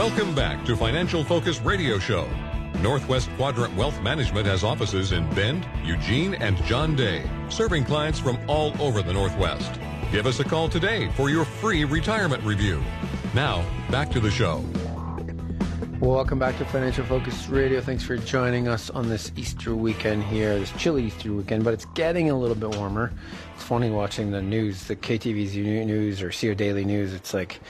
Welcome back to Financial Focus Radio Show. Northwest Quadrant Wealth Management has offices in Bend, Eugene, and John Day, serving clients from all over the Northwest. Give us a call today for your free retirement review. Now, back to the show. Welcome back to Financial Focus Radio. Thanks for joining us on this Easter weekend here, this chilly Easter weekend, but it's getting a little bit warmer. It's funny watching the news, the KTVZ news or CO Daily News. It's like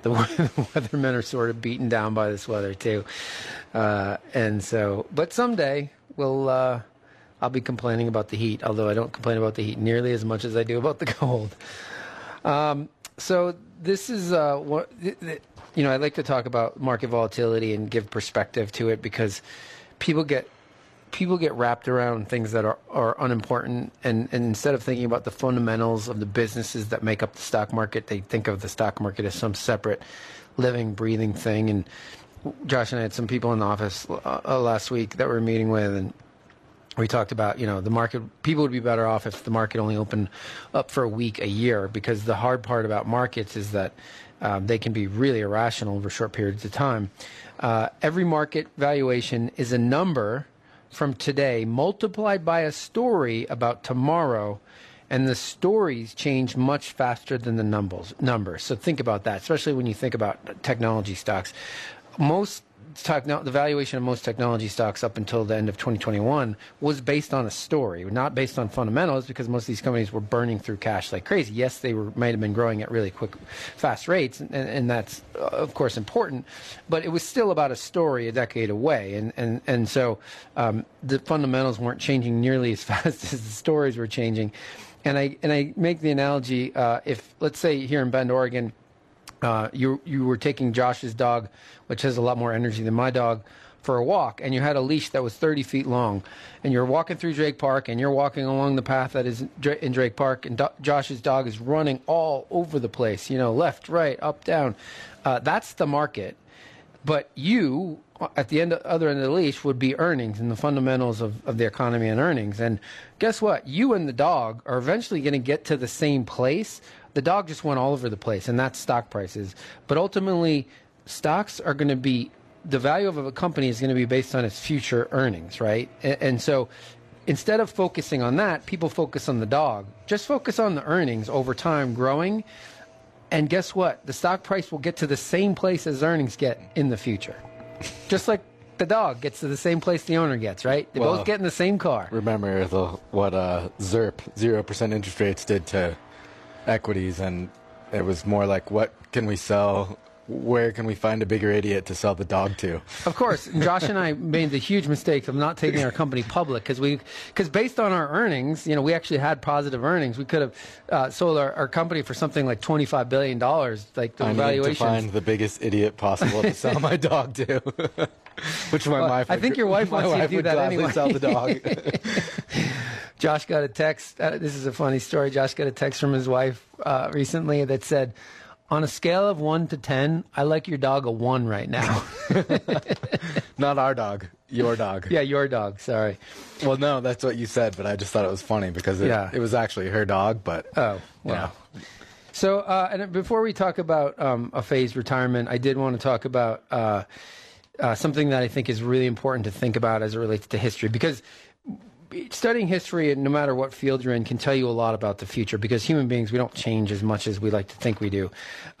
the weathermen are sort of beaten down by this weather too. Uh, and so, but someday we'll, uh, I'll be complaining about the heat, although I don't complain about the heat nearly as much as I do about the cold. Um, so this is uh, what you know. I like to talk about market volatility and give perspective to it because people get people get wrapped around things that are, are unimportant and, and instead of thinking about the fundamentals of the businesses that make up the stock market they think of the stock market as some separate living breathing thing. And josh and i had some people in the office uh, uh, last week that we are meeting with and we talked about you know the market people would be better off if the market only opened up for a week a year because the hard part about markets is that um, they can be really irrational over short periods of time. Uh, every market valuation is a number from today multiplied by a story about tomorrow and the stories change much faster than the numbers numbers. So think about that especially when you think about technology stocks. Most the valuation of most technology stocks up until the end of 2021 was based on a story, not based on fundamentals, because most of these companies were burning through cash like crazy. Yes, they were might have been growing at really quick, fast rates, and, and that's uh, of course important, but it was still about a story a decade away, and and and so um, the fundamentals weren't changing nearly as fast as the stories were changing. And I and I make the analogy: uh, if let's say here in Bend, Oregon, uh, you you were taking Josh's dog, which has a lot more energy than my dog, for a walk, and you had a leash that was 30 feet long, and you're walking through Drake Park, and you're walking along the path that is in Drake Park, and Do- Josh's dog is running all over the place, you know, left, right, up, down. Uh, that's the market, but you at the end, other end of the leash would be earnings and the fundamentals of, of the economy and earnings. And guess what? You and the dog are eventually going to get to the same place, the dog just went all over the place, and that's stock prices. But ultimately, stocks are going to be the value of a company is going to be based on its future earnings, right? And, and so instead of focusing on that, people focus on the dog. Just focus on the earnings over time growing. And guess what? The stock price will get to the same place as earnings get in the future. Just like the dog gets to the same place the owner gets, right? They well, both get in the same car. Remember the, what uh, ZIRP, 0% interest rates, did to equities, and it was more like, what can we sell? Where can we find a bigger idiot to sell the dog to? Of course, Josh and I made the huge mistake of not taking our company public because we, because based on our earnings, you know, we actually had positive earnings. We could have uh, sold our, our company for something like twenty five billion dollars. Like the I valuation. to find the biggest idiot possible to sell my dog to. Which my well, wife. I think your wife wants you to do that anyway. Sell the dog. Josh got a text. Uh, this is a funny story. Josh got a text from his wife uh, recently that said, "On a scale of one to ten, I like your dog a one right now." Not our dog, your dog. Yeah, your dog. Sorry. Well, no, that's what you said, but I just thought it was funny because it, yeah. it was actually her dog. But oh, wow. Yeah. So, uh, and before we talk about um, a phased retirement, I did want to talk about uh, something that I think is really important to think about as it relates to history because studying history, no matter what field you're in, can tell you a lot about the future because human beings, we don't change as much as we like to think we do.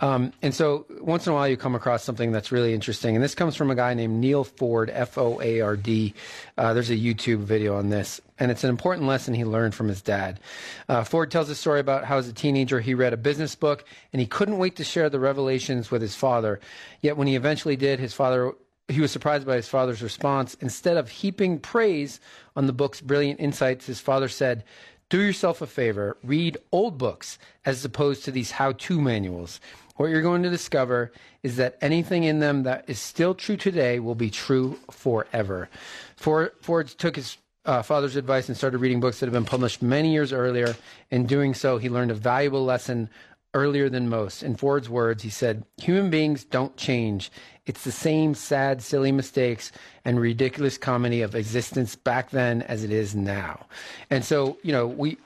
Um, and so once in a while you come across something that's really interesting. And this comes from a guy named Neil Foard, F O A R D. Uh, there's a YouTube video on this. And it's an important lesson he learned from his dad. Uh, Foard tells a story about how, as a teenager, he read a business book and he couldn't wait to share the revelations with his father. Yet, when he eventually did, his father he was surprised by his father's response. Instead of heaping praise on the book's brilliant insights, his father said, Do yourself a favor, read old books as opposed to these how to manuals. What you're going to discover is that anything in them that is still true today will be true forever. Foard, Foard took his uh, father's advice and started reading books that had been published many years earlier. In doing so, he learned a valuable lesson earlier than most. In Foard's words, he said, Human beings don't change. It's the same sad, silly mistakes and ridiculous comedy of existence back then as it is now. And so, you know, we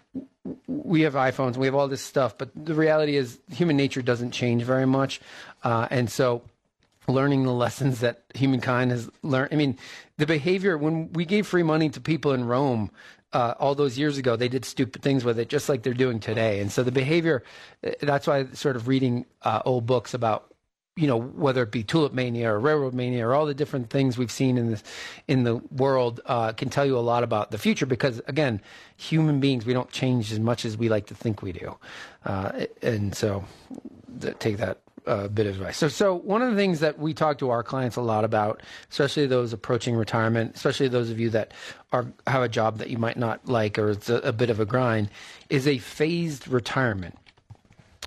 we have iPhones, we have all this stuff, but the reality is human nature doesn't change very much. Uh, and so learning the lessons that humankind has learned. I mean, the behavior when we gave free money to people in Rome uh, all those years ago, they did stupid things with it, just like they're doing today. And so the behavior, uh, that's why sort of reading uh, old books about, you know, whether it be tulip mania or railroad mania or all the different things we've seen in this in the world uh, can tell you a lot about the future. Because again, human beings, we don't change as much as we like to think we do, uh, and so take that a bit of advice. So, so one of the things that we talk to our clients a lot about, especially those approaching retirement, especially those of you that are have a job that you might not like or it's a, a bit of a grind, is a phased retirement.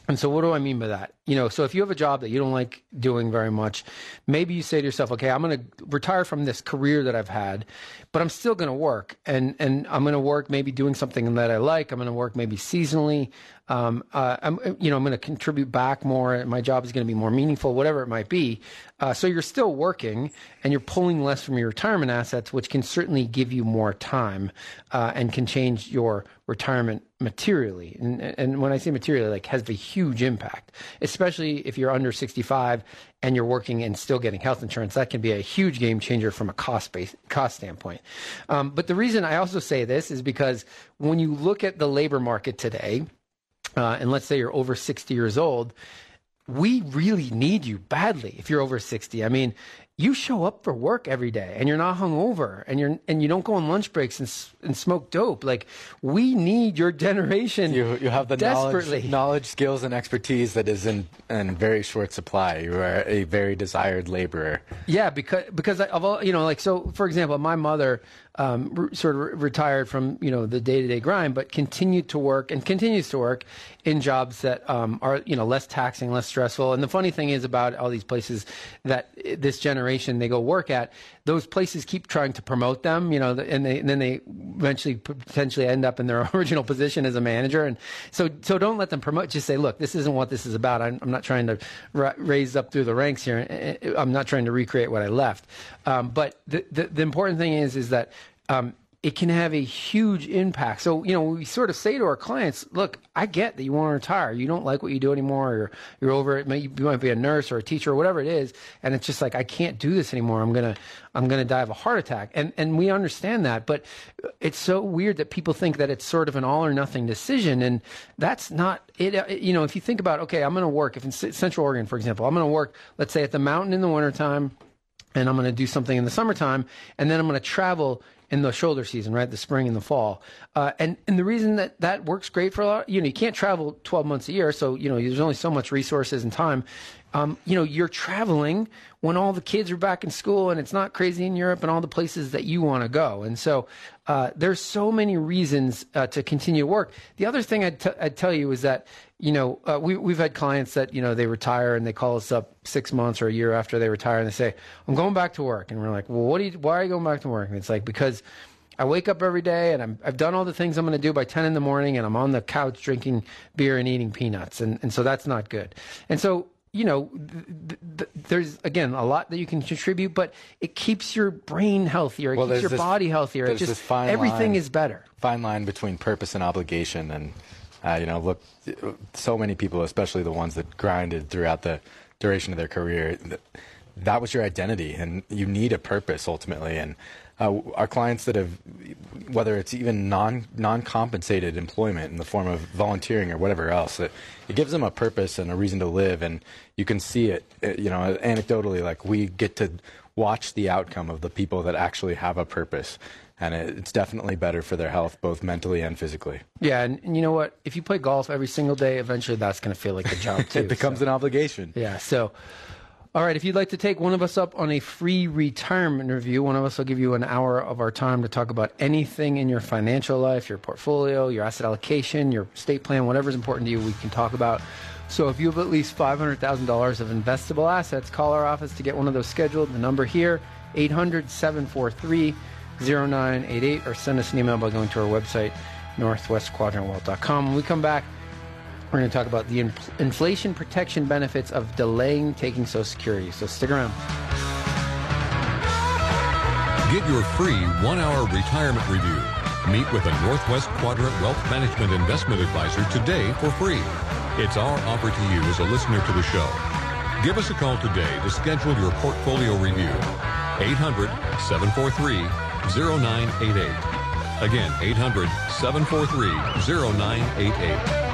And so, what do I mean by that? You know, so if you have a job that you don't like doing very much, maybe you say to yourself, "Okay, I'm going to retire from this career that I've had, but I'm still going to work, and and I'm going to work maybe doing something that I like. I'm going to work maybe seasonally. Um, uh, I'm you know I'm going to contribute back more. My job is going to be more meaningful, whatever it might be. Uh, so you're still working, and you're pulling less from your retirement assets, which can certainly give you more time uh, and can change your retirement materially. And, and when I say materially, like has a huge impact, especially if you're under 65 and you're working and still getting health insurance. That can be a huge game changer from a cost base, cost standpoint. Um, but the reason I also say this is because when you look at the labor market today, uh, and let's say you're over 60 years old, we really need you badly if you're over 60. I mean, you show up for work every day and you're not hungover and you're and you don't go on lunch breaks and, and smoke dope. Like we need your generation. You you have the desperately. knowledge, knowledge, skills, and expertise that is in in very short supply. You are a very desired laborer. Yeah, because because of all you know, like so. For example, my mother um, re- sort of re- retired from you know the day to day grind, but continued to work and continues to work in jobs that um, are you know less taxing, less stressful. And the funny thing is about all these places that this generation they go work at, those places keep trying to promote them, you know, and, they, and then they eventually potentially end up in their original position as a manager. And so so don't let them promote. Just say, look, this isn't what this is about. I'm, I'm not trying to ra- raise up through the ranks here. I'm not trying to recreate what I left. Um, but the, the the important thing is is that um, it can have a huge impact. So, you know, we sort of say to our clients, look, I get that you want to retire. You don't like what you do anymore. Or you're over it. You might be a nurse or a teacher or whatever it is. And it's just like, I can't do this anymore. I'm going to, I'm going to die of a heart attack. And, and we understand that, but it's so weird that people think that it's sort of an all or nothing decision. And that's not it. Uh, you know, if you think about, okay, I'm going to work, if in Central Oregon, for example, I'm going to work, let's say at the mountain in the wintertime, and I'm going to do something in the summertime, and then I'm going to travel in the shoulder season, right? The spring and the fall. Uh, and, and the reason that that works great for a lot, you know, you can't travel 12 months a year. So, you know, there's only so much resources and time. Um, you know, you're traveling when all the kids are back in school and it's not crazy in Europe and all the places that you want to go. And so uh, there's so many reasons uh, to continue to work. The other thing I'd, t- I'd tell you is that, you know, uh, we, we've had clients that, you know, they retire and they call us up six months or a year after they retire and they say, I'm going back to work. And we're like, well, what do you, why are you going back to work? And it's like, because I wake up every day and i have done all the things I'm going to do by 10 in the morning and I'm on the couch drinking beer and eating peanuts. And, and so that's not good. And so you know, th- th- there's again a lot that you can contribute, but it keeps your brain healthier. It well, keeps your this, body healthier. It just everything line, is better. Fine line between purpose and obligation, and uh, you know, look, so many people, especially the ones that grinded throughout the duration of their career, that was your identity, and you need a purpose ultimately. And uh, our clients that have, whether it's even non non compensated employment in the form of volunteering or whatever else, it, it gives them a purpose and a reason to live, and you can see it, uh, you know, anecdotally. Like we get to watch the outcome of the people that actually have a purpose. And it, it's definitely better for their health, both mentally and physically. Yeah, and, and you know what? If you play golf every single day, eventually that's going to feel like a job too. it becomes so. an obligation. Yeah. So, All right, if you'd like to take one of us up on a free retirement review, one of us will give you an hour of our time to talk about anything in your financial life, your portfolio, your asset allocation, your estate plan, whatever's important to you, we can talk about. So if you have at least $500,000 of investable assets, call our office to get one of those scheduled. The number here, 800 743 0988, or send us an email by going to our website, northwestquadrantwealth.com. When we come back, we're going to talk about the infl- inflation protection benefits of delaying taking Social Security. So stick around. Get your free one hour retirement review. Meet with a Northwest Quadrant Wealth Management Investment Advisor today for free. It's our offer to you as a listener to the show. Give us a call today to schedule your portfolio review. 800 743 0988. Again, 800 743 0988.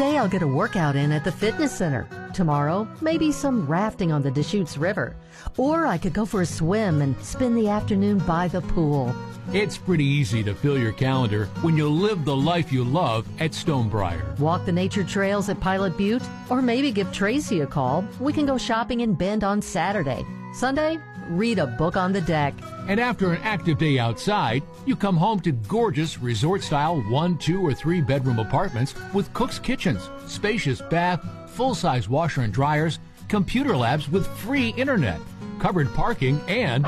Today I'll get a workout in at the fitness center. Tomorrow, maybe some rafting on the Deschutes River. Or I could go for a swim and spend the afternoon by the pool. It's pretty easy to fill your calendar when you live the life you love at Stonebriar. Walk the nature trails at Pilot Butte, or maybe give Tracy a call. We can go shopping in Bend on Saturday. Sunday, read a book on the deck. And after an active day outside, you come home to gorgeous resort style one, two, or three bedroom apartments with cook's kitchens, spacious bath, full size washer and dryers, computer labs with free internet, covered parking, and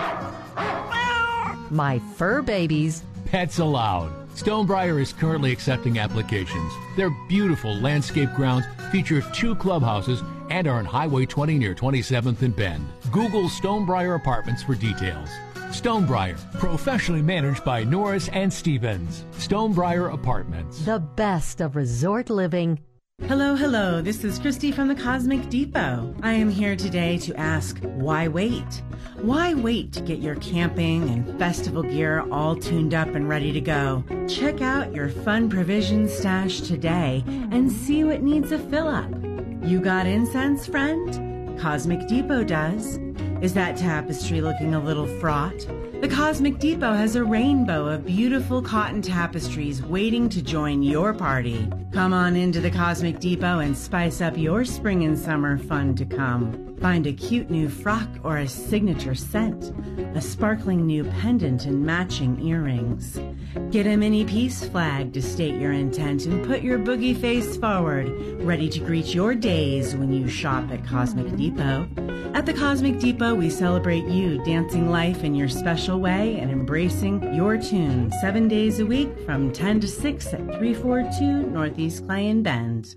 My fur babies. pets allowed. Stonebriar is currently accepting applications. Their beautiful landscape grounds feature two clubhouses and are on Highway 20 near 27th and Bend. Google Stonebriar Apartments for details. Stonebriar, professionally managed by Norris and Stevens. Stonebriar Apartments. The best of resort living. Hello, hello. This is Christy from the Cosmic Depot. I am here today to ask why wait? Why wait to get your camping and festival gear all tuned up and ready to go? Check out your fun provision stash today and see what needs a fill up. You got incense, friend? Cosmic Depot does. Is that tapestry looking a little fraught? The Cosmic Depot has a rainbow of beautiful cotton tapestries waiting to join your party. Come on into the Cosmic Depot and spice up your spring and summer fun to come. Find a cute new frock or a signature scent, a sparkling new pendant and matching earrings. Get a mini peace flag to state your intent and put your boogie face forward, ready to greet your days when you shop at Cosmic Depot. At the Cosmic Depot, we celebrate you dancing life in your special way and embracing your tune seven days a week from 10 to 6 at 342 Northeast Clay and Bend.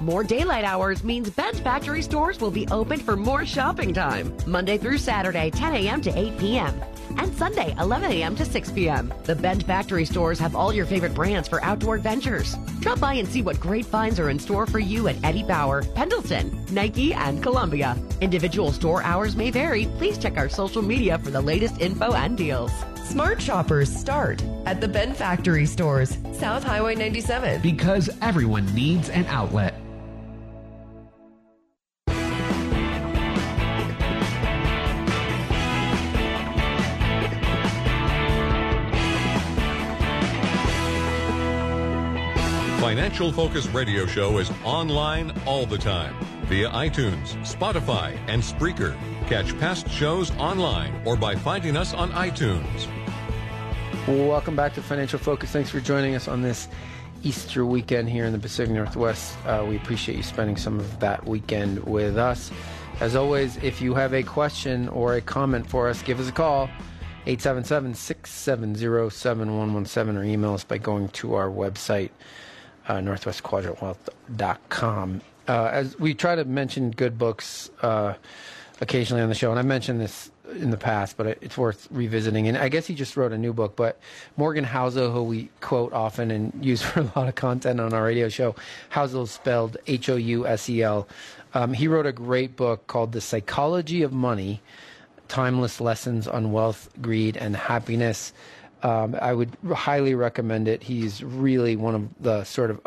More daylight hours means Bend's Factory stores will be open for more shopping time. Monday through Saturday, 10 a.m. to 8 p.m. And Sunday, 11 a.m. to 6 p.m. The Bend Factory stores have all your favorite brands for outdoor adventures. Drop by and see what great finds are in store for you at Eddie Bauer, Pendleton, Nike, and Columbia. Individual store hours may vary. Please check our social media for the latest info and deals. Smart shoppers start at the Bend Factory stores, South Highway 97. Because everyone needs an outlet. Financial Focus Radio Show is online all the time via iTunes, Spotify, and Spreaker. Catch past shows online or by finding us on iTunes. Welcome back to Financial Focus. Thanks for joining us on this Easter weekend here in the Pacific Northwest. Uh, we appreciate you spending some of that weekend with us. As always, if you have a question or a comment for us, give us a call. 877-670-7117 or email us by going to our website, uh, northwestquadrantwealth.com. uh, as we try to mention good books uh, occasionally on the show, and I mentioned this in the past, but it's worth revisiting. And I guess he just wrote a new book. But Morgan Housel, who we quote often and use for a lot of content on our radio show, Housel spelled H O U S E L. Um, he wrote a great book called The Psychology of Money Timeless Lessons on Wealth, Greed, and Happiness. Um, I would highly recommend it. He's really one of the sort of,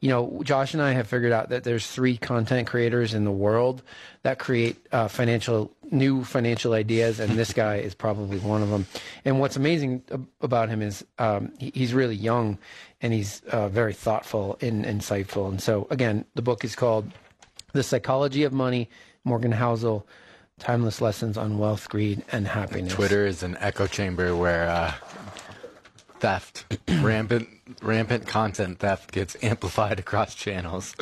you know, Josh and I have figured out that there's three content creators in the world that create uh, financial new financial ideas, and this guy is probably one of them. And what's amazing about him is um, he, he's really young, and he's uh, very thoughtful and insightful. And so, again, the book is called "The Psychology of Money." Morgan Housel. Timeless lessons on wealth, greed, and happiness. Twitter is an echo chamber where uh, theft, rampant, rampant content theft gets amplified across channels,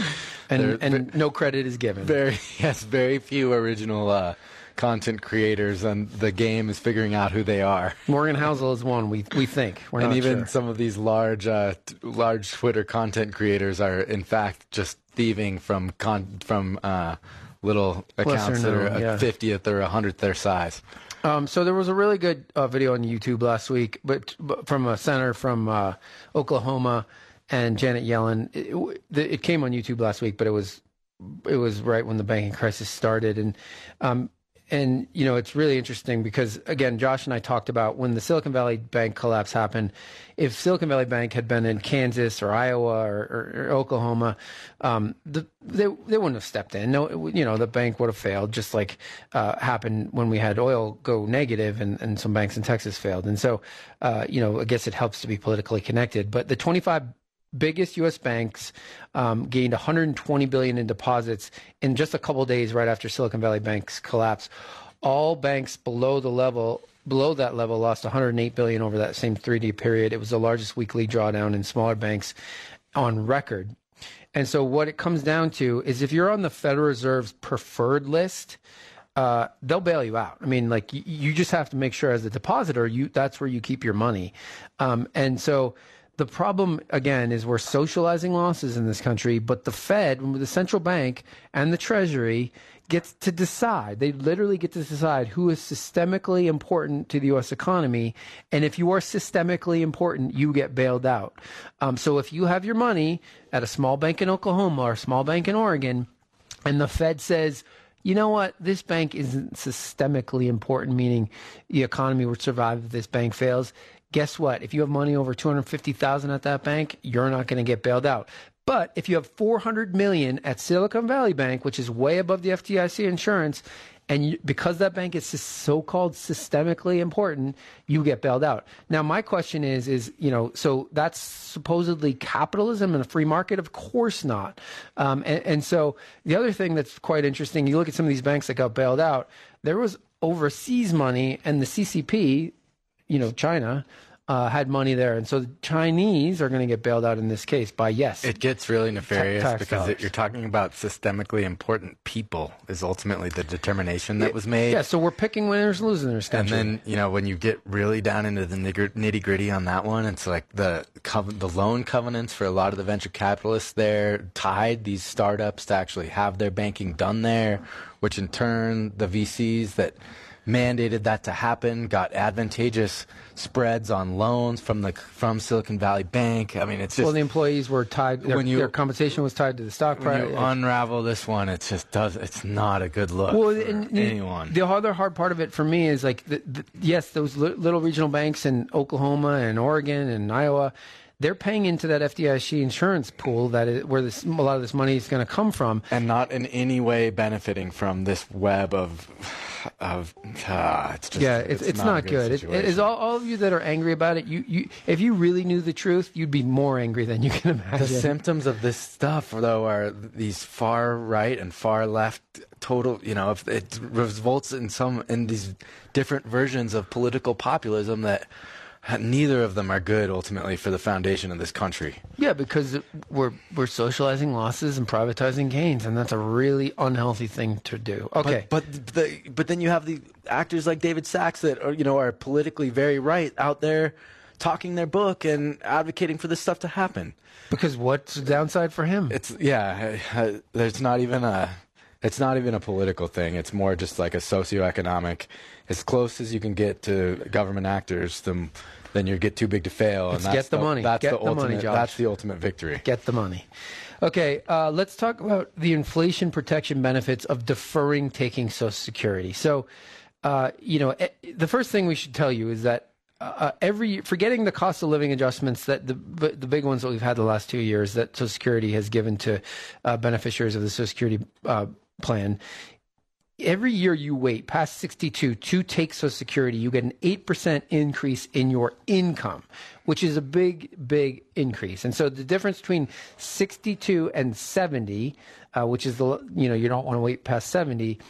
and, and no credit is given. Very yes, very few original uh, content creators, and the game is figuring out who they are. Morgan Housel is one we we think, We're and even sure. some of these large uh, t- large Twitter content creators are in fact just thieving from con- from uh, little accounts that are a fiftieth or a hundredth their size. Um, so there was a really good uh, video on YouTube last week, but, but from a senator from uh, Oklahoma and Janet Yellen. It, it, came on YouTube last week, but it was it was right when the banking crisis started, and um, and you know it's really interesting because again josh and i talked about when the silicon valley bank collapse happened if silicon valley bank had been in kansas or iowa or, or, or oklahoma um, the, they, they wouldn't have stepped in. No you know the bank would have failed just like uh, happened when we had oil go negative and, and some banks in texas failed. And so uh, you know i guess it helps to be politically connected. But the 25 biggest U.S. banks um, gained 120 billion in deposits in just a couple days right after Silicon Valley Bank's collapse. All banks below the level below that level lost 108 billion over that same 3D period. It was the largest weekly drawdown in smaller banks on record. And so what it comes down to is if you're on the Federal Reserve's preferred list, uh, they'll bail you out. I mean, like you, you, just have to make sure as a depositor, you that's where you keep your money. Um, and so the problem again is we're socializing losses in this country, but the Fed, the central bank, and the Treasury gets to decide. They literally get to decide who is systemically important to the U.S. economy, and if you are systemically important, you get bailed out. Um, so if you have your money at a small bank in Oklahoma or a small bank in Oregon, and the Fed says you know what? This bank isn't systemically important, meaning the economy would survive if this bank fails guess what? If you have money over 250,000 at that bank, you're not going to get bailed out. But if you have 400 million at Silicon Valley Bank, which is way above the FDIC insurance, and you, because that bank is so-called systemically important, you get bailed out. Now, my question is, is you know, so that's supposedly capitalism and a free market? Of course not. Um, and, and so the other thing that's quite interesting, you look at some of these banks that got bailed out. There was overseas money, and the CCP, you know, China uh, had money there, and so the Chinese are going to get bailed out in this case by yes. It gets really nefarious because it, you're talking about systemically important people. Is ultimately the determination that was made. Yeah, so we're picking winners, losing country. And then you know when you get really down into the nitty gritty on that one, it's like the the loan covenants for a lot of the venture capitalists there tied these startups to actually have their banking done there, which in turn the VCs that mandated that to happen, got advantageous spreads on loans from the from Silicon Valley Bank. I mean, it's just well, the employees were tied. Their, when you, their compensation was tied to the stock price. When you unravel this one, it just does. It's not a good look well, anyone. The other hard part of it for me is like, the, the, yes, those little regional banks in Oklahoma and Oregon and Iowa they're paying into that FDIC insurance pool that is, where this, a lot of this money is going to come from, and not in any way benefiting from this web of of uh, it's just, yeah, it's, it's, it's not, not, good. It, it is all, all of you that are angry about it. You you if you really knew the truth, you'd be more angry than you can imagine. The symptoms of this stuff, though, are these far right and far left total. You know, if it results in some in these different versions of political populism that neither of them are good ultimately for the foundation of this country. Yeah, because we're we're socializing losses and privatizing gains, and that's a really unhealthy thing to do. Okay, but but, the, but then you have the actors like David Sacks that are you know are politically very right out there talking their book and advocating for this stuff to happen. Because what's the downside for him? It's yeah, uh, there's not even a it's not even a political thing. It's more just like a socioeconomic. As close as you can get to government actors, the then you get too big to fail. Let's and that's get the money. That's Get the, the money, ultimate. Josh. That's the ultimate victory. Get the money. Okay, uh, let's talk about the inflation protection benefits of deferring taking Social Security. So, uh, you know, the first thing we should tell you is that uh, every forgetting the cost of living adjustments that the the big ones that we've had the last two years that Social Security has given to uh, beneficiaries of the Social Security uh, plan. Every year you wait past 62 to take Social Security, you get an 8% increase in your income, which is a big, big increase. And so the difference between 62 and 70, uh, which is the, you know, you don't want to wait past 70,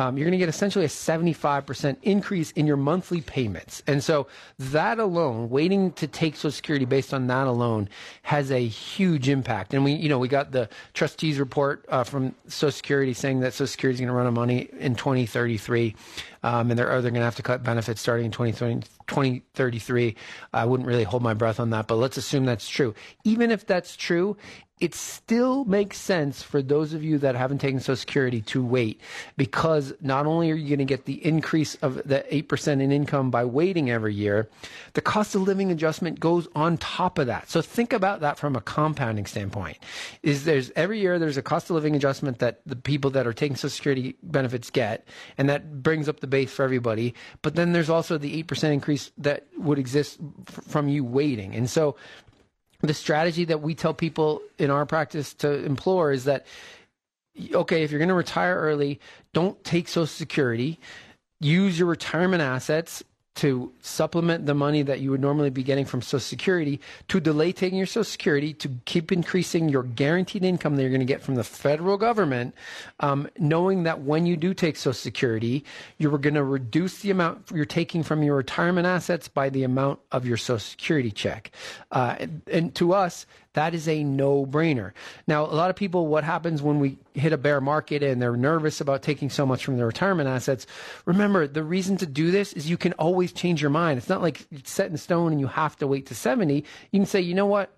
um, you're going to get essentially a 75% increase in your monthly payments. And so that alone, waiting to take Social Security based on that alone, has a huge impact. And we, you know, we got the trustees report uh, from Social Security saying that Social Security is going to run out of money in 2033. Um, and they're, they're going to have to cut benefits starting in 2020, 2033. I wouldn't really hold my breath on that, but let's assume that's true. Even if that's true, it still makes sense for those of you that haven't taken Social Security to wait because not only are you going to get the increase of the 8% in income by waiting every year, the cost of living adjustment goes on top of that. So think about that from a compounding standpoint. Is there's every year there's a cost of living adjustment that the people that are taking Social Security benefits get, and that brings up the base for everybody. But then there's also the 8% increase that would exist f- from you waiting. And so the strategy that we tell people in our practice to implore is that okay, if you're going to retire early, don't take Social Security. Use your retirement assets to supplement the money that you would normally be getting from Social Security to delay taking your Social Security to keep increasing your guaranteed income that you're going to get from the federal government, um, knowing that when you do take Social Security, you're going to reduce the amount you're taking from your retirement assets by the amount of your Social Security check. Uh, and, and to us, that is a no brainer. Now, a lot of people, what happens when we hit a bear market and they're nervous about taking so much from their retirement assets? Remember, the reason to do this is you can always change your mind. It's not like it's set in stone and you have to wait to 70. You can say, you know what?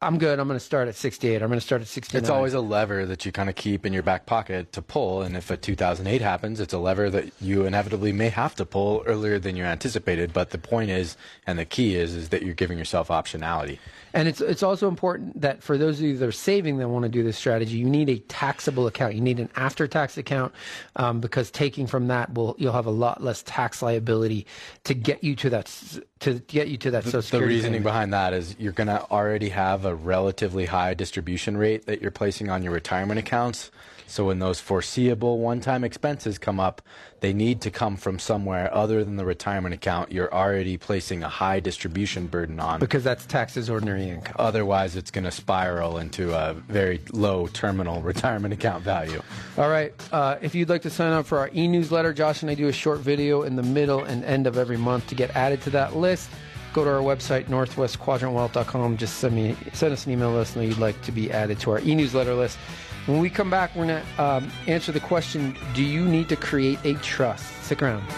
I'm good. I'm going to start at 68. I'm going to start at 69. It's always a lever that you kind of keep in your back pocket to pull. And if a 2008 happens, it's a lever that you inevitably may have to pull earlier than you anticipated. But the point is, and the key is, is that you're giving yourself optionality. And it's it's also important that for those of you that are saving that want to do this strategy, you need a taxable account. You need an after tax account um, because taking from that will you'll have a lot less tax liability to get you to that to get you to that Social The reasoning payment. behind that is you're going to already have a relatively high distribution rate that you're placing on your retirement accounts. So when those foreseeable one-time expenses come up, they need to come from somewhere other than the retirement account. You're already placing a high distribution burden on. because that's taxes ordinary income. Otherwise, it's going to spiral into a very low terminal retirement account value. All right. Uh, if you'd like to sign up for our e-newsletter, Josh and I do a short video in the middle and end of every month to get added to that list. Go to our website, northwestquadrantwealth.com. Just send me send us an email. Let us know you'd like to be added to our e-newsletter list. When we come back, we're going to um, answer the question: Do you need to create a trust? Stick around.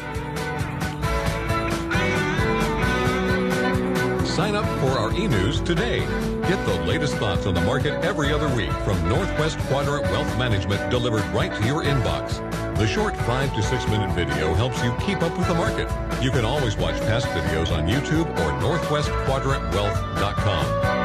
Sign up for our e-news today. Get the latest thoughts on the market every other week from Northwest Quadrant Wealth Management delivered right to your inbox. The short five to six minute video helps you keep up with the market. You can always watch past videos on YouTube or northwestquadrantwealth.com.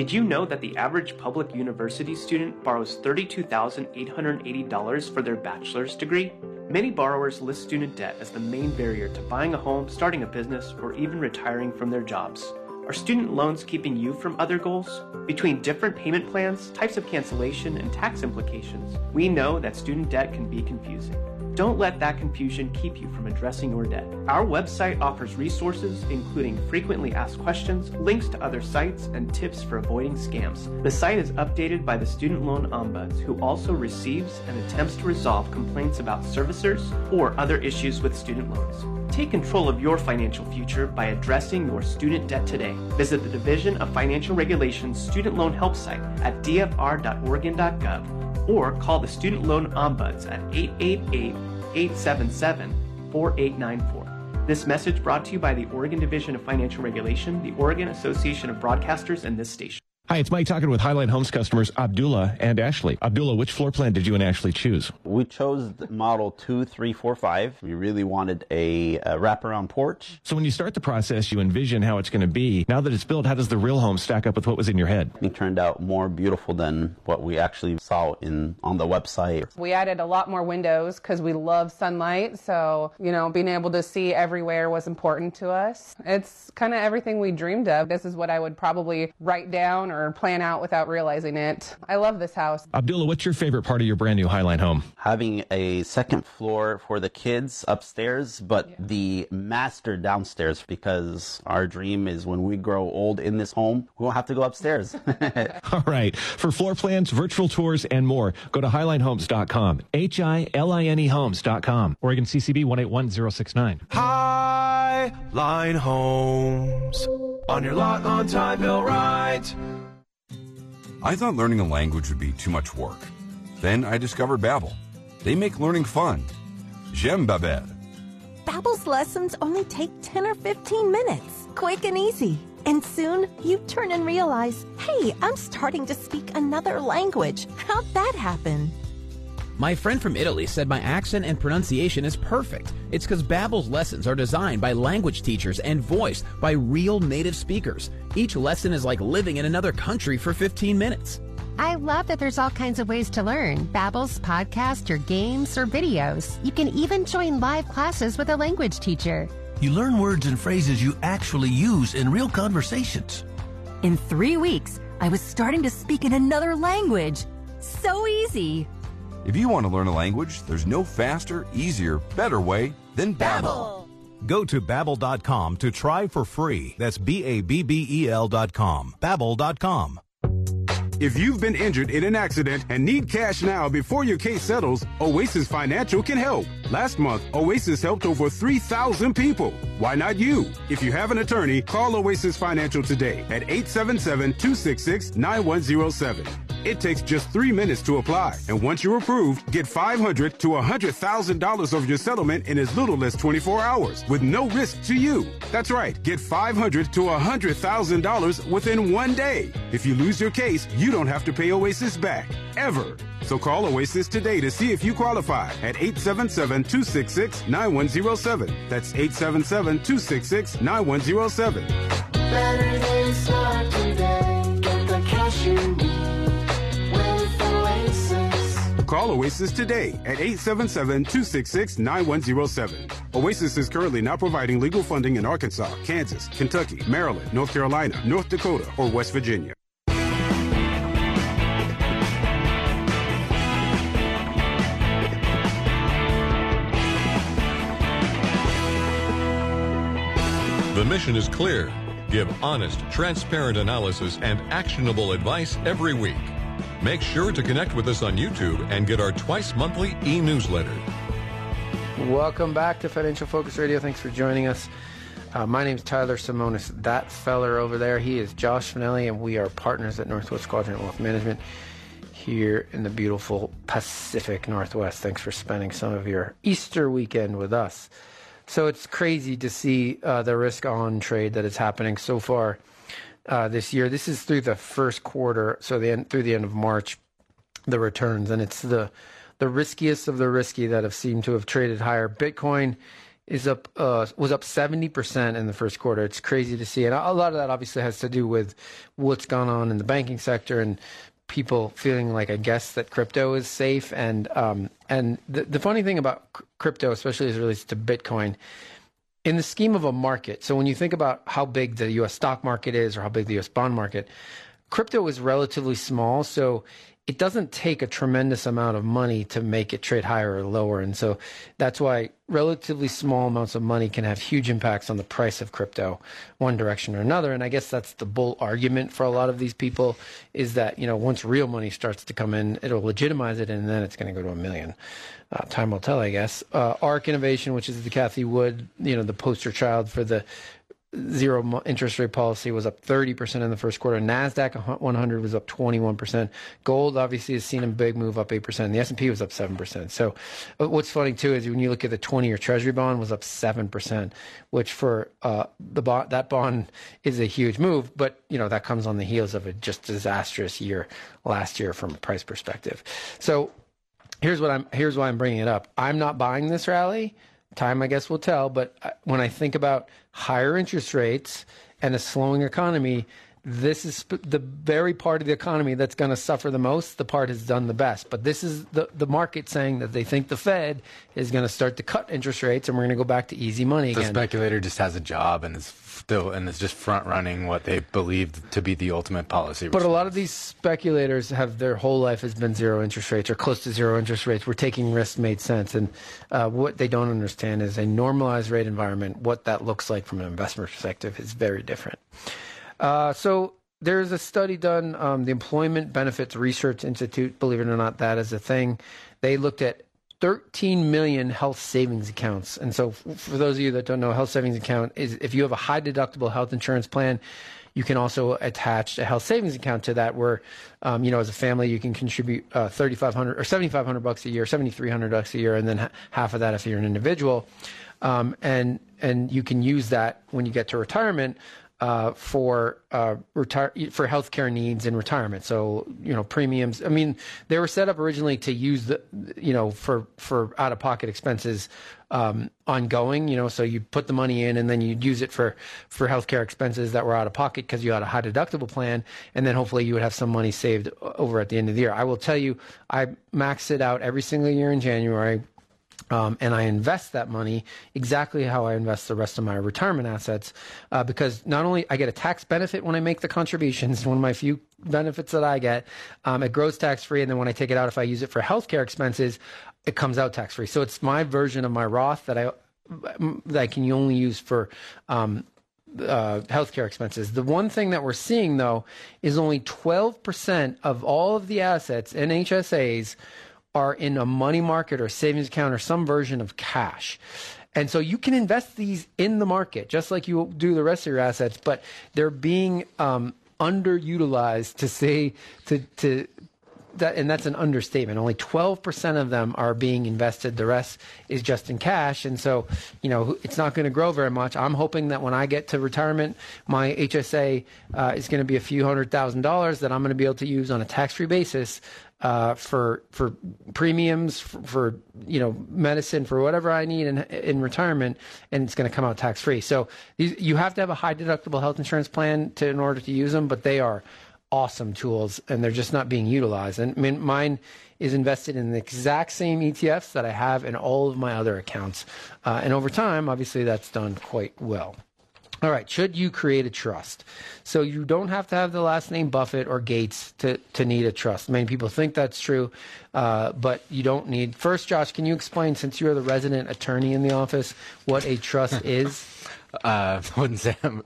Did you know that the average public university student borrows $32,880 for their bachelor's degree? Many borrowers list student debt as the main barrier to buying a home, starting a business, or even retiring from their jobs. Are student loans keeping you from other goals? Between different payment plans, types of cancellation, and tax implications, we know that student debt can be confusing. Don't let that confusion keep you from addressing your debt. Our website offers resources, including frequently asked questions, links to other sites, and tips for avoiding scams. The site is updated by the Student Loan Ombuds, who also receives and attempts to resolve complaints about servicers or other issues with student loans. Take control of your financial future by addressing your student debt today. Visit the Division of Financial Regulations Student Loan Help site at dfr.oregon.gov or call the Student Loan Ombuds at 888 877 4894. This message brought to you by the Oregon Division of Financial Regulation, the Oregon Association of Broadcasters, and this station. Hi, it's Mike talking with Hi-Line Homes customers Abdullah and Ashley. Abdullah, which floor plan did you and Ashley choose? We chose model 2345. We really wanted a, a wraparound porch. So when you start the process, you envision how it's going to be. Now that it's built, how does the real home stack up with what was in your head? It turned out more beautiful than what we actually saw in on the website. We added a lot more windows because we love sunlight. So, you know, being able to see everywhere was important to us. It's kind of everything we dreamed of. This is what I would probably write down or or plan out without realizing it. I love this house. Abdullah, what's your favorite part of your brand new Hi-Line home? Having a second floor for the kids upstairs, but yeah. the master downstairs because our dream is when we grow old in this home, we won't have to go upstairs. All right. For floor plans, virtual tours, and more, go to HiLineHomes.com. H I L I N E Homes.com. Oregon CCB 181069. Hi-Line Homes. On your lot on time, bill right. I thought learning a language would be too much work. Then I discovered Babbel. They make learning fun. J'aime Babbel. Babbel's lessons only take 10 or 15 minutes, quick and easy. And soon you turn and realize, hey, I'm starting to speak another language. How'd that happen? My friend from Italy said my accent and pronunciation is perfect. It's because Babbel's lessons are designed by language teachers and voiced by real native speakers. Each lesson is like living in another country for 15 minutes. I love that there's all kinds of ways to learn. Babbel's podcast or games or videos. You can even join live classes with a language teacher. You learn words and phrases you actually use in real conversations. In 3 weeks, I was starting to speak in another language. So easy. If you want to learn a language, there's no faster, easier, better way than Babbel. Go to babbel.com to try for free. That's B A B B E L.com. Babbel.com. If you've been injured in an accident and need cash now before your case settles, Oasis Financial can help. Last month, Oasis helped over 3,000 people. Why not you? If you have an attorney, call Oasis Financial today at 877 266 9107. It takes just three minutes to apply. And once you're approved, get 500 to $100,000 of your settlement in as little as 24 hours with no risk to you. That's right. Get 500 to $100,000 within one day. If you lose your case, you don't have to pay Oasis back. Ever. So call Oasis today to see if you qualify at 877-266-9107. That's 877-266-9107. Better days start today. Get the cash you need. Call Oasis today at 877-266-9107. Oasis is currently not providing legal funding in Arkansas, Kansas, Kentucky, Maryland, North Carolina, North Dakota, or West Virginia. The mission is clear. Give honest, transparent analysis and actionable advice every week. Make sure to connect with us on YouTube and get our twice monthly e newsletter. Welcome back to Financial Focus Radio. Thanks for joining us. Uh, my name is Tyler Simonis. That feller over there, he is Josh Finelli, and we are partners at Northwest Quadrant Wealth Management here in the beautiful Pacific Northwest. Thanks for spending some of your Easter weekend with us. So it's crazy to see uh, the risk on trade that is happening so far uh, this year. This is through the first quarter, so the end, through the end of March, the returns, and it's the the riskiest of the risky that have seemed to have traded higher. Bitcoin is up uh, was up 70% in the first quarter. It's crazy to see. And a lot of that obviously has to do with what's gone on in the banking sector and people feeling like I guess that crypto is safe and um, and the, the funny thing about crypto especially as it relates to Bitcoin in the scheme of a market, so when you think about how big the U.S. stock market is or how big the U.S. bond market, crypto is relatively small, so it doesn't take a tremendous amount of money to make it trade higher or lower. And so that's why relatively small amounts of money can have huge impacts on the price of crypto, one direction or another. And I guess that's the bull argument for a lot of these people is that, you know, once real money starts to come in, it'll legitimize it and then it's going to go to a million. Uh, time will tell, I guess. Uh, ARK Innovation, which is the Cathie Wood, you know, the poster child for the zero interest rate policy was up 30% in the first quarter. Nasdaq 100 was up 21%. Gold obviously has seen a big move up 8%. The S&P was up 7%. So uh, what's funny too is when you look at the 20-year Treasury bond was up 7%, which for uh, the bond that bond is a huge move, but you know that comes on the heels of a just disastrous year last year from a price perspective. So here's what I'm here's why I'm bringing it up. I'm not buying this rally time I guess will tell. But uh, when I think about higher interest rates and a slowing economy, this is the very part of the economy that's going to suffer the most. The part has done the best. But this is the, the market saying that they think the Fed is going to start to cut interest rates and we're going to go back to easy money the again. The speculator just has a job and is still and is just front running what they believed to be the ultimate policy. But a lot of these speculators have their whole life has been zero interest rates or close to zero interest rates. We're taking risks made sense. And uh, what they don't understand is a normalized rate environment, what that looks like from an investment perspective is very different. Uh, so there's a study done, um, the Employment Benefits Research Institute, believe it or not, that is a thing. They looked at 13 million health savings accounts. And so, for those of you that don't know, health savings account is if you have a high deductible health insurance plan, you can also attach a health savings account to that, where um, you know as a family you can contribute uh, 3,500 or 7,500 bucks a year, 7,300 bucks a year, and then ha- half of that if you're an individual. Um, and and you can use that when you get to retirement uh, for uh, retire for healthcare needs in retirement. So you know premiums. I mean, they were set up originally to use the you know for for out of pocket expenses um, ongoing. You know, so you put the money in and then you'd use it for for healthcare expenses that were out of pocket because you had a high deductible plan, and then hopefully you would have some money saved over at the end of the year. I will tell you, I max it out every single year in January. Um, and I invest that money exactly how I invest the rest of my retirement assets, uh, because not only I get a tax benefit when I make the contributions, one of my few benefits that I get, um, it grows tax free, and then when I take it out, if I use it for healthcare expenses, it comes out tax free. So it's my version of my Roth that I that I can only use for um, uh, healthcare expenses. The one thing that we're seeing though is only 12% of all of the assets in HSAs are in a money market or savings account or some version of cash. And so you can invest these in the market just like you do the rest of your assets, but they're being um, underutilized to say to to that, and that's an understatement. Only 12% of them are being invested. The rest is just in cash. And so, you know, it's not going to grow very much. I'm hoping that when I get to retirement, my HSA uh, is going to be a few hundred thousand dollars that I'm going to be able to use on a tax-free basis uh, for for premiums for, for, you know medicine for whatever I need in in retirement, and it's going to come out tax free. So these, you have to have a high deductible health insurance plan to in order to use them, but they are awesome tools and they're just not being utilized. And I mean, mine is invested in the exact same ETFs that I have in all of my other accounts, uh, and over time, obviously, that's done quite well. All right, should you create a trust? So you don't have to have the last name Buffett or Gates to, to need a trust. Many people think that's true, uh, but you don't need. First, Josh, can you explain, since you're the resident attorney in the office, what a trust is? Uh, wouldn't say I'm,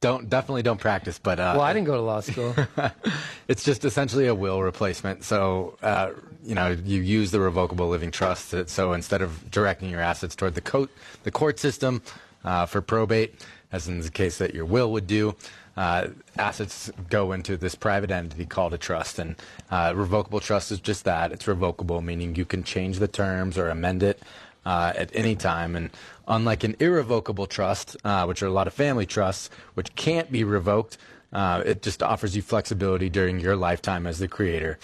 don't definitely don't practice, but uh, well, I didn't go to law school. it's just essentially a will replacement. So uh, you know, you use the revocable living trust. So instead of directing your assets toward the court, the court system uh, for probate, as in the case that your will would do, uh, assets go into this private entity called a trust. And uh, revocable trust is just that. It's revocable, meaning you can change the terms or amend it uh, at any time. And unlike an irrevocable trust, uh, which are a lot of family trusts, which can't be revoked, uh, it just offers you flexibility during your lifetime as the creator.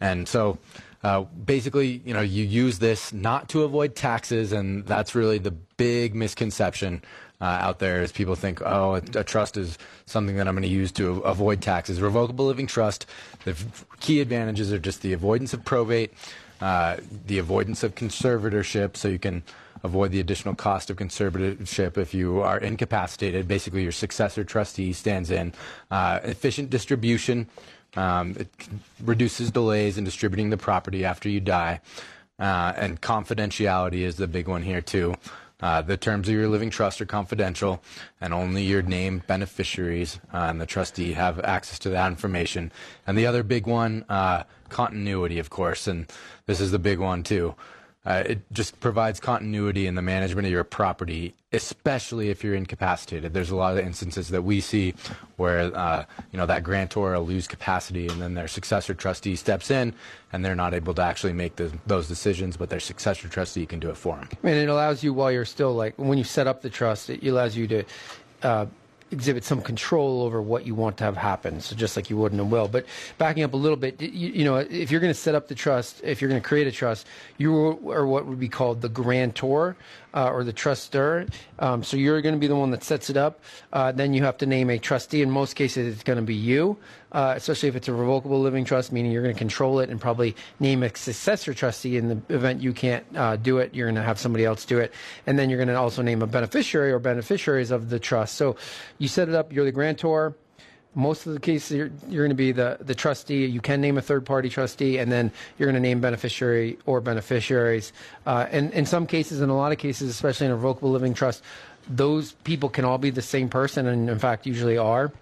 And so uh, basically, you know, you use this not to avoid taxes, and that's really the big misconception uh, out there is people think, oh, a, a, trust is something that I'm going to use to avoid taxes. Revocable living trust, the key advantages are just the avoidance of probate, uh, the avoidance of conservatorship, so you can avoid the additional cost of conservatorship if you are incapacitated. Basically, your successor trustee stands in. Uh, efficient distribution. Um, it reduces delays in distributing the property after you die. Uh, and confidentiality is the big one here, too. Uh, the terms of your living trust are confidential, and only your named beneficiaries uh, and the trustee have access to that information. And the other big one, uh, continuity, of course, and this is the big one too. Uh, it just provides continuity in the management of your property, especially if you're incapacitated. There's a lot of instances that we see where uh, you know that grantor will lose capacity, and then their successor trustee steps in, and they're not able to actually make the, those decisions, but their successor trustee can do it for them. And it allows you while you're still like when you set up the trust, it allows you to. Uh, exhibit some control over what you want to have happen. So just like you would in a will. But backing up a little bit, you, you know, if you're going to set up the trust, if you're going to create a trust, you are what would be called the grantor uh, or the trustor. Um, so you're going to be the one that sets it up. Uh, then you have to name a trustee. In most cases, it's going to be you, uh, especially if it's a revocable living trust, meaning you're going to control it and probably name a successor trustee in the event you can't uh, do it. You're going to have somebody else do it. And then you're going to also name a beneficiary or beneficiaries of the trust. So you set it up, you're the grantor most of the cases you're, you're going to be the, the trustee. You can name a third party trustee, and then you're going to name beneficiary or beneficiaries. Uh, and in some cases, in a lot of cases, especially in a revocable living trust, those people can all be the same person, and in fact, usually are.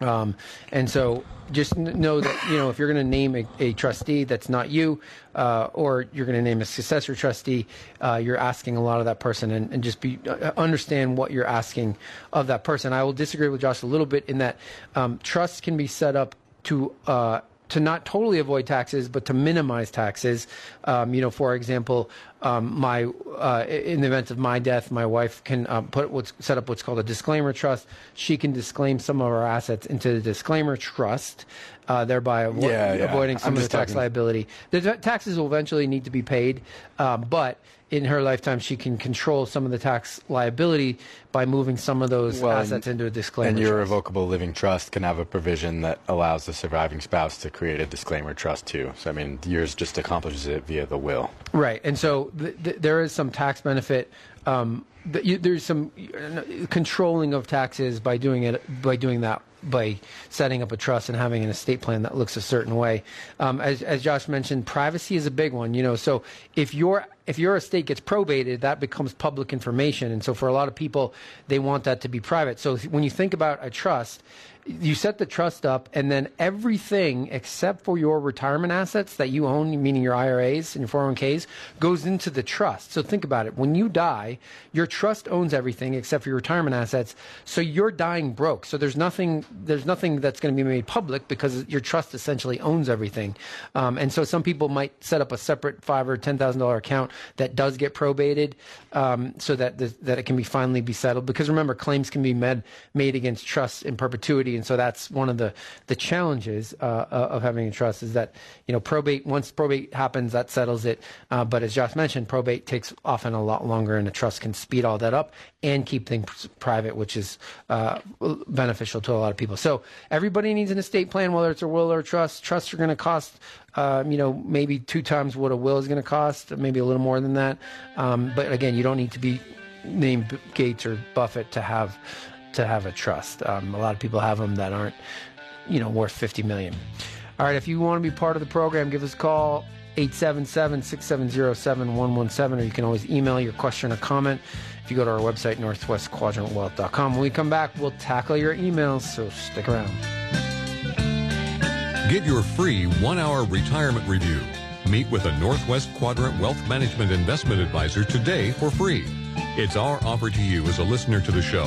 Um, and so just know that you know if you're going to name a, a, trustee that's not you, uh, or you're going to name a successor trustee, uh, you're asking a lot of that person, and, and, just be uh, understand what you're asking of that person. I will disagree with Josh a little bit in that um, trusts can be set up to uh, to not totally avoid taxes, but to minimize taxes. Um, you know, for example, um, my uh, in the event of my death, my wife can um, put what's set up what's called a disclaimer trust. She can disclaim some of our assets into the disclaimer trust, uh, thereby avo- yeah, yeah. avoiding some I'm of the tax talking- liability. The ta- taxes will eventually need to be paid, um, but in her lifetime, she can control some of the tax liability by moving some of those Well, assets into a disclaimer. And your trust. revocable living trust can have a provision that allows the surviving spouse to create a disclaimer trust too. So I mean, yours just accomplishes it via the will. Right, and so th- th- there is some tax benefit. Um, you, there's some uh, controlling of taxes by doing it by doing that by setting up a trust and having an estate plan that looks a certain way. Um, as, as Josh mentioned, privacy is a big one. You know, so if your if your estate gets probated, that becomes public information, and so for a lot of people, they want that to be private. So when you think about a trust, you set the trust up, and then everything except for your retirement assets that you own, meaning your IRAs and your 401ks, goes into the trust. So think about it. When you die, your trust owns everything except for your retirement assets. So you're dying broke. So there's nothing. There's nothing that's going to be made public because your trust essentially owns everything. Um, and so some people might set up a separate five or ten thousand dollar account that does get probated, um, so that the, that it can be finally be settled. Because remember, claims can be made made against trusts in perpetuity, and so that's one of the the challenges uh, of having a trust is that you know probate once probate happens that settles it. Uh, but as Josh mentioned, probate takes often a lot longer, and a trust can speed all that up and keep things private, which is uh, beneficial to a lot of people. So everybody needs an estate plan, whether it's a will or a trust. Trusts are going to cost um, you know, maybe two times what a will is going to cost, maybe a little more than that. Um, but again, you don't need to be named Gates or Buffett to have to have a trust. Um, a lot of people have them that aren't, you know, worth 50 million. All right, if you want to be part of the program, give us a call 877-670-7117 or you can always email your question or comment if you go to our website northwestquadrantwealth.com. When we come back, we'll tackle your emails, so stick around. Get your free one hour retirement review. Meet with a Northwest Quadrant Wealth Management Investment Advisor today for free. It's our offer to you as a listener to the show.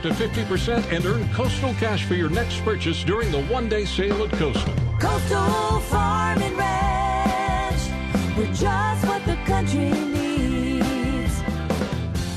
Up to 50% and earn Coastal Cash for your next purchase during the one day sale at Coastal. Coastal Farm and Ranch. We're just what the country needs.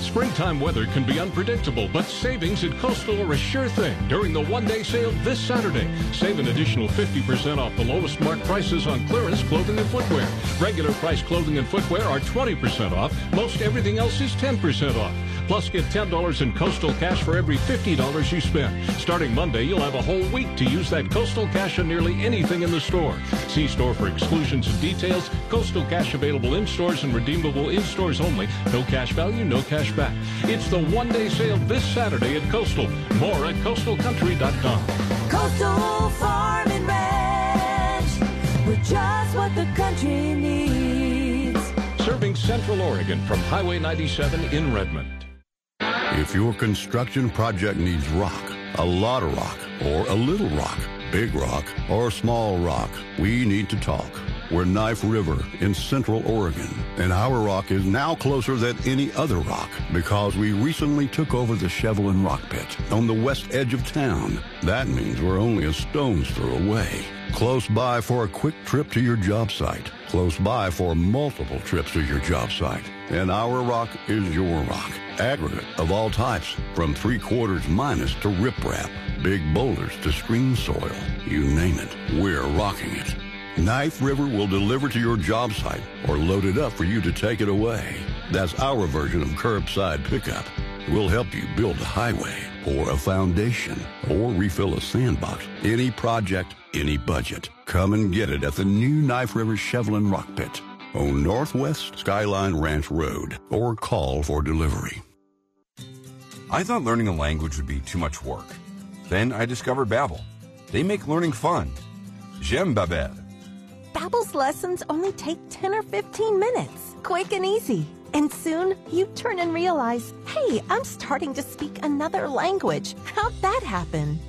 Springtime weather can be unpredictable, but savings at Coastal are a sure thing during the one-day sale this Saturday. Save an additional 50% off the lowest marked prices on clearance clothing and footwear. Regular price clothing and footwear are 20% off. Most everything else is 10% off. Plus, get $10 in Coastal cash for every $50 you spend. Starting Monday, you'll have a whole week to use that Coastal cash on nearly anything in the store. See store for exclusions and details. Coastal cash available in stores and redeemable in stores only. No cash value, no cash back. It's the one-day sale this Saturday at Coastal. More at coastalcountry.com. Coastal Farm and Ranch. We're just what the country needs. Serving Central Oregon from Highway 97 in Redmond. If your construction project needs rock, a lot of rock, or a little rock, big rock, or small rock, we need to talk. We're Knife River in Central Oregon, and our rock is now closer than any other rock because we recently took over the Shevlin Rock Pit on the west edge of town. That means we're only a stone's throw away. Close by for a quick trip to your job site. Close by for multiple trips to your job site. And our rock is your rock. Aggregate of all types, from three quarters minus to riprap, big boulders to screen soil. You name it, we're rocking it. Knife River will deliver to your job site or load it up for you to take it away. That's our version of curbside pickup. We'll help you build a highway or a foundation or refill a sandbox. Any project, any budget. Come and get it at the new Knife River Shevlin Rock Pit on Northwest Skyline Ranch Road or call for delivery. I thought learning a language would be too much work. Then I discovered Babbel. They make learning fun. J'aime Babbel. Babbel's lessons only take 10 or 15 minutes. Quick and easy. And soon you turn and realize, hey, I'm starting to speak another language. How'd that happen?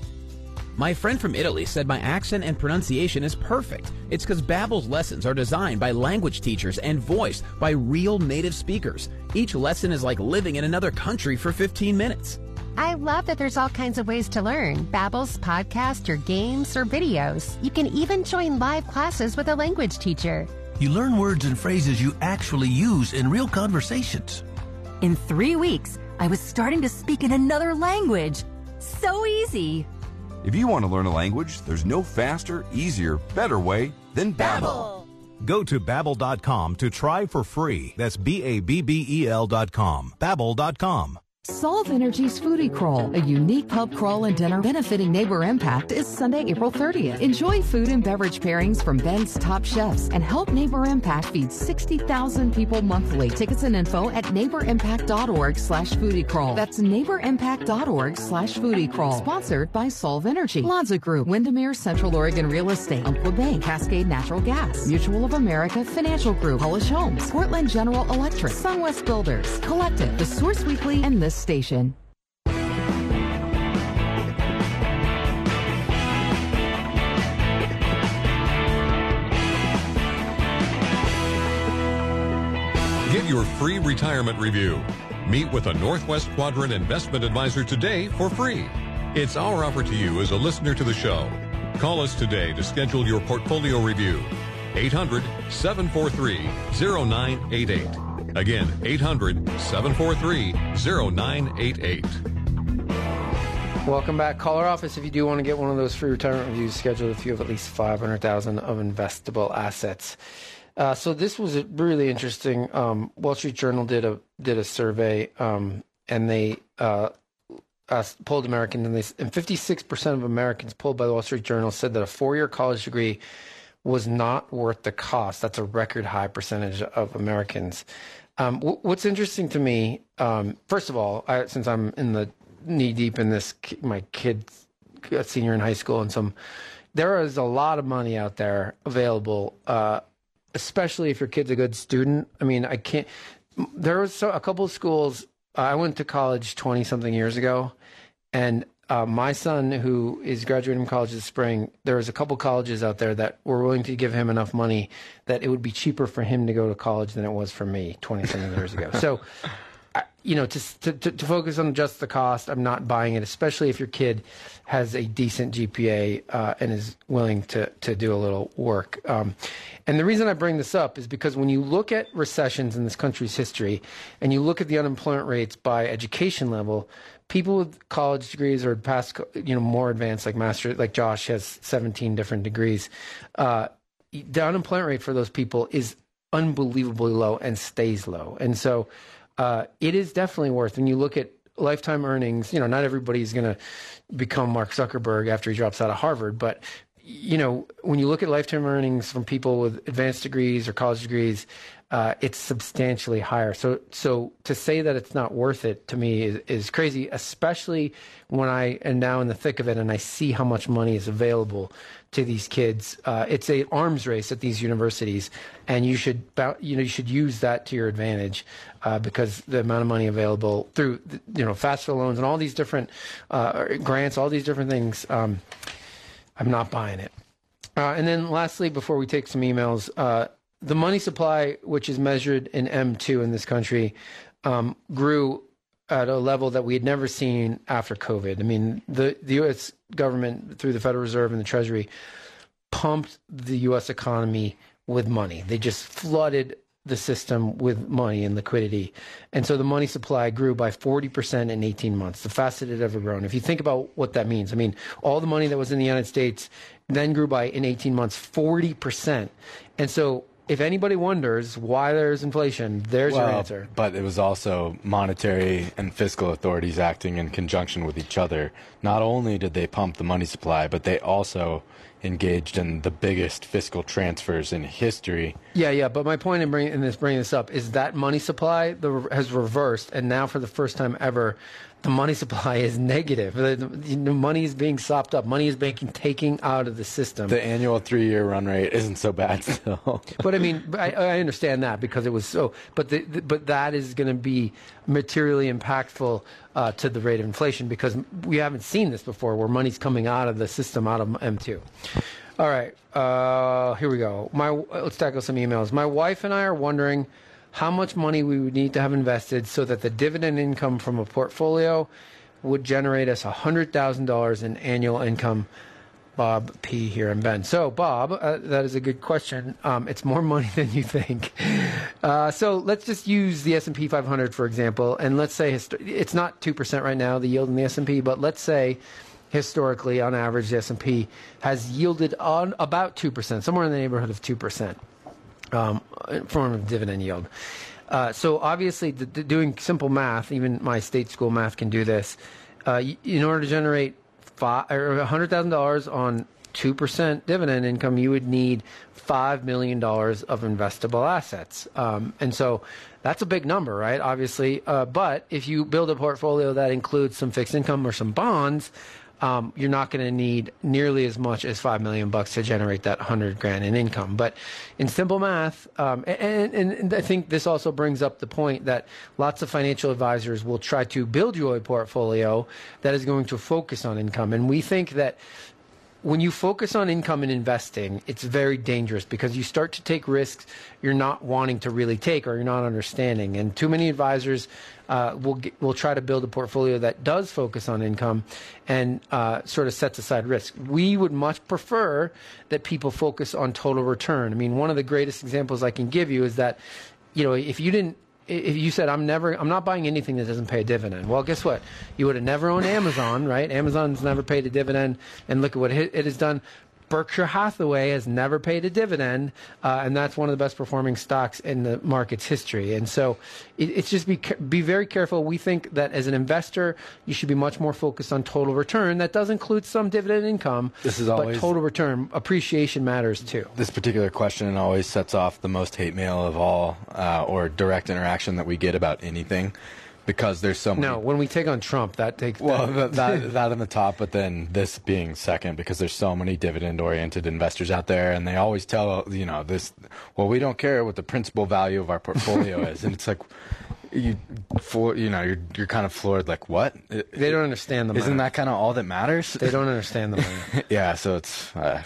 My friend from Italy said my accent and pronunciation is perfect. It's because Babbel's lessons are designed by language teachers and voiced by real native speakers. Each lesson is like living in another country for 15 minutes. I love that there's all kinds of ways to learn. Babbel's podcast or games or videos. You can even join live classes with a language teacher. You learn words and phrases you actually use in real conversations. In three weeks, I was starting to speak in another language. So easy. If you want to learn a language, there's no faster, easier, better way than Babbel. Go to babbel.com to try for free. That's B A B B E L dot com. Babbel.com. Solve Energy's Foodie Crawl, a unique pub crawl and dinner benefiting Neighbor Impact, is Sunday, April 30th. Enjoy food and beverage pairings from Bend's top chefs and help Neighbor Impact feed 60,000 people monthly. Tickets and info at neighborimpact.org slash foodie crawl. That's neighborimpact.org slash foodie crawl. Sponsored by Solve Energy, Plaza Group, Windermere Central Oregon Real Estate, Umpqua Bank, Cascade Natural Gas, Mutual of America Financial Group, Pahlisch Homes, Portland General Electric, SunWest Builders, Collective, The Source Weekly, and this station. Get your free retirement review. Meet with a Northwest Quadrant investment advisor today for free. It's our offer to you as a listener to the show. Call us today to schedule your portfolio review. 800 743 0988. Again, 800 743 0988. Welcome back. Call our office if you do want to get one of those free retirement reviews scheduled if you have at least 500000 of investable assets. Uh, so this was really interesting. Um, Wall Street Journal did a did a survey, um, and they uh, asked, polled Americans, and they and 56 percent of Americans polled by the Wall Street Journal said that a four year college degree was not worth the cost. That's a record high percentage of Americans. Um, w- what's interesting to me, um, first of all, I, since I'm in the knee deep in this, my kid's a senior in high school, and some, there is a lot of money out there available, uh, especially if your kid's a good student. I mean, I can't. There was so, a couple of schools. I went to college twenty something years ago, and uh, my son, who is graduating from college this spring, there was a couple colleges out there that were willing to give him enough money that it would be cheaper for him to go to college than it was for me 20 something years ago. So you know, to, to, to to focus on just the cost, I'm not buying it, especially if your kid has a decent GPA uh, and is willing to, to do a little work. Um, and the reason I bring this up is because when you look at recessions in this country's history and you look at the unemployment rates by education level, people with college degrees or past, you know, more advanced, like master, like Josh has 17 different degrees, uh, the unemployment rate for those people is unbelievably low and stays low. And so uh, it is definitely worth when you look at lifetime earnings. You know, not everybody's going to become Mark Zuckerberg after he drops out of Harvard, but you know, when you look at lifetime earnings from people with advanced degrees or college degrees, uh, it's substantially higher. So, so to say that it's not worth it to me is, is crazy, especially when I am now in the thick of it and I see how much money is available to these kids. Uh, it's a arms race at these universities, and you should, you know, you should use that to your advantage uh, because the amount of money available through, you know, FAFSA loans and all these different uh, grants, all these different things. Um, I'm not buying it. Uh, and then lastly, before we take some emails, uh, the money supply, which is measured in M2 in this country, um, grew at a level that we had never seen after COVID. I mean, the, the U.S. government, through the Federal Reserve and the Treasury, pumped the U.S. economy with money. They just flooded the system with money and liquidity. And so the money supply grew by 40% in 18 months, the fastest it had ever grown. If you think about what that means, I mean, all the money that was in the United States then grew by, in 18 months, 40%. And so if anybody wonders why there's inflation, there's well, your answer. But it was also monetary and fiscal authorities acting in conjunction with each other. Not only did they pump the money supply, but they also engaged in the biggest fiscal transfers in history. Yeah, yeah. But my point in bringing in this bringing this up is that money supply the, has reversed, and now for the first time ever, the money supply is negative. The, the money is being sopped up. Money is being taken out of the system. The annual three-year run rate isn't so bad still. but I mean, I, I, understand that because it was so. But the, the, but that is going to be materially impactful uh, to the rate of inflation because we haven't seen this before, where money's coming out of the system, out of M2. All right, uh, here we go. My let's tackle some emails. My wife and I are wondering how much money we would need to have invested so that the dividend income from a portfolio would generate us $100,000 in annual income. Bob P here and Bend. So, Bob, uh, that is a good question. Um, it's more money than you think. Uh, so let's just use the S&P 500 for example, and let's say hist- it's not two percent right now, the yield in the S&P, but let's say historically, on average, the S&P has yielded on about two percent, somewhere in the neighborhood of two percent um, in form of dividend yield. Uh, so obviously, the, the doing simple math, even my state school math can do this. Uh, in order to generate five or hundred thousand dollars on two percent dividend income, you would need five million dollars of investable assets, um, and so that's a big number, right? Obviously, uh, but if you build a portfolio that includes some fixed income or some bonds, um, you're not going to need nearly as much as five million bucks to generate that hundred grand in income. But in simple math, um, and, and, and, I think this also brings up the point that lots of financial advisors will try to build you a portfolio that is going to focus on income, and we think that when you focus on income and investing, it's very dangerous because you start to take risks you're not wanting to really take or you're not understanding. And too many advisors uh, will get, will try to build a portfolio that does focus on income and uh, sort of sets aside risk. We would much prefer that people focus on total return. I mean, one of the greatest examples I can give you is that you know if you didn't if you said I'm never I'm not buying anything that doesn't pay a dividend, well, guess what? You would have never owned Amazon, right? Amazon's never paid a dividend, and look at what it has done. Berkshire Hathaway has never paid a dividend, uh, and that's one of the best performing stocks in the market's history. And so, it, it's just be be very careful. We think that as an investor, you should be much more focused on total return. That does include some dividend income. This is always but total return appreciation matters too. This particular question always sets off the most hate mail of all, uh, or direct interaction that we get about anything because there's so many. No, when we take on Trump, that takes. Well, that, that, that on the top, but then this being second because there's so many dividend-oriented investors out there, and they always tell you know this. Well, we don't care what the principal value of our portfolio is, and it's like you, for you know, you're you're kind of floored. Like what? They don't understand the. Isn't that kind of all that matters? They don't understand the money. yeah, so it's. Uh,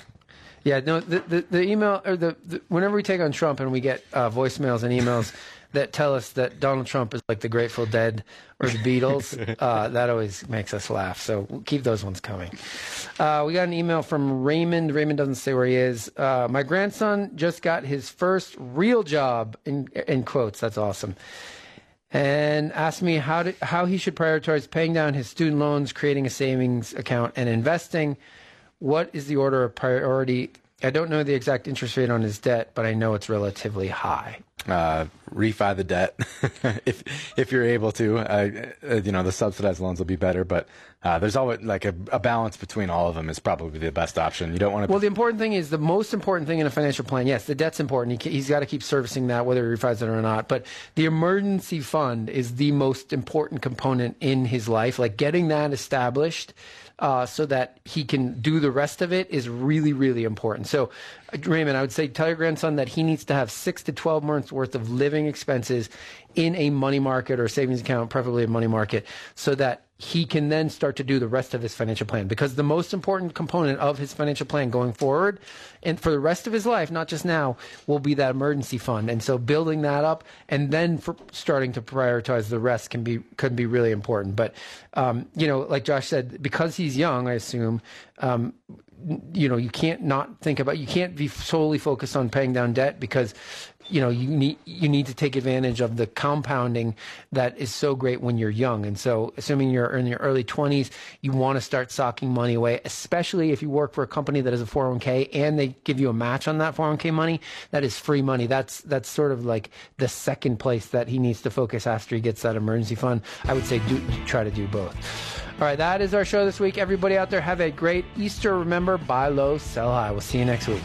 yeah, no. The, the, the email or the, the, whenever we take on Trump and we get uh, voicemails and emails that tell us that Donald Trump is like the Grateful Dead or the Beatles. uh, that always makes us laugh. So we'll keep those ones coming. Uh, we got an email from Raymond. Raymond doesn't say where he is. Uh, my grandson just got his first real job in in quotes. That's awesome. And asked me how to, how he should prioritize paying down his student loans, creating a savings account, and investing. What is the order of priority? I don't know the exact interest rate on his debt, but I know it's relatively high. Uh, refi the debt if if you're able to. Uh, uh, you know, the subsidized loans will be better, but uh, there's always like a, a balance between all of them is probably the best option. You don't want to. Well, the important thing is the most important thing in a financial plan. Yes, the debt's important. He, he's got to keep servicing that, whether he refis it or not. But the emergency fund is the most important component in his life. Like getting that established. Uh, so that he can do the rest of it is really, really important. So, Raymond, I would say tell your grandson that he needs to have six to 12 months worth of living expenses in a money market or savings account, preferably a money market, so that he can then start to do the rest of his financial plan. Because the most important component of his financial plan going forward and for the rest of his life, not just now, will be that emergency fund. And so building that up and then starting to prioritize the rest can be can be really important. But um, you know, like Josh said, because he's young, I assume um, you know you can't not think about you can't be solely focused on paying down debt because you know you need you need to take advantage of the compounding that is so great when you're young and so assuming you're in your early 20s you want to start socking money away especially if you work for a company that has a 401k and they give you a match on that 401k money that is free money that's that's sort of like the second place that he needs to focus after he gets that emergency fund i would say do try to do both all right, that is our show this week. Everybody out there, have a great Easter. Remember, buy low, sell high. We'll see you next week.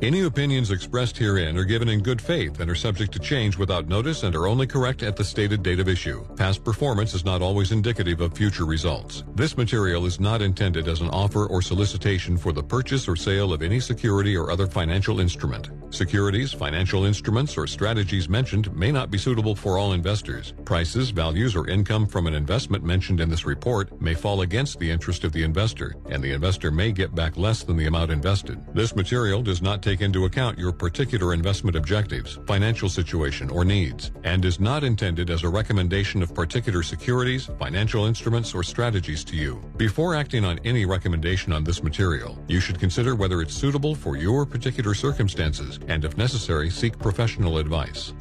Any opinions expressed herein are given in good faith and are subject to change without notice and are only correct at the stated date of issue. Past performance is not always indicative of future results. This material is not intended as an offer or solicitation for the purchase or sale of any security or other financial instrument. Securities, financial instruments, or strategies mentioned may not be suitable for all investors. Prices, values, or income from an investment mentioned in this report may fall against the interest of the investor, and the investor may get back less than the amount invested. This material does not take into account your particular investment objectives, financial situation, or needs, and is not intended as a recommendation of particular securities, financial instruments, or strategies to you. Before acting on any recommendation on this material, you should consider whether it's suitable for your particular circumstances and, if necessary, seek professional advice.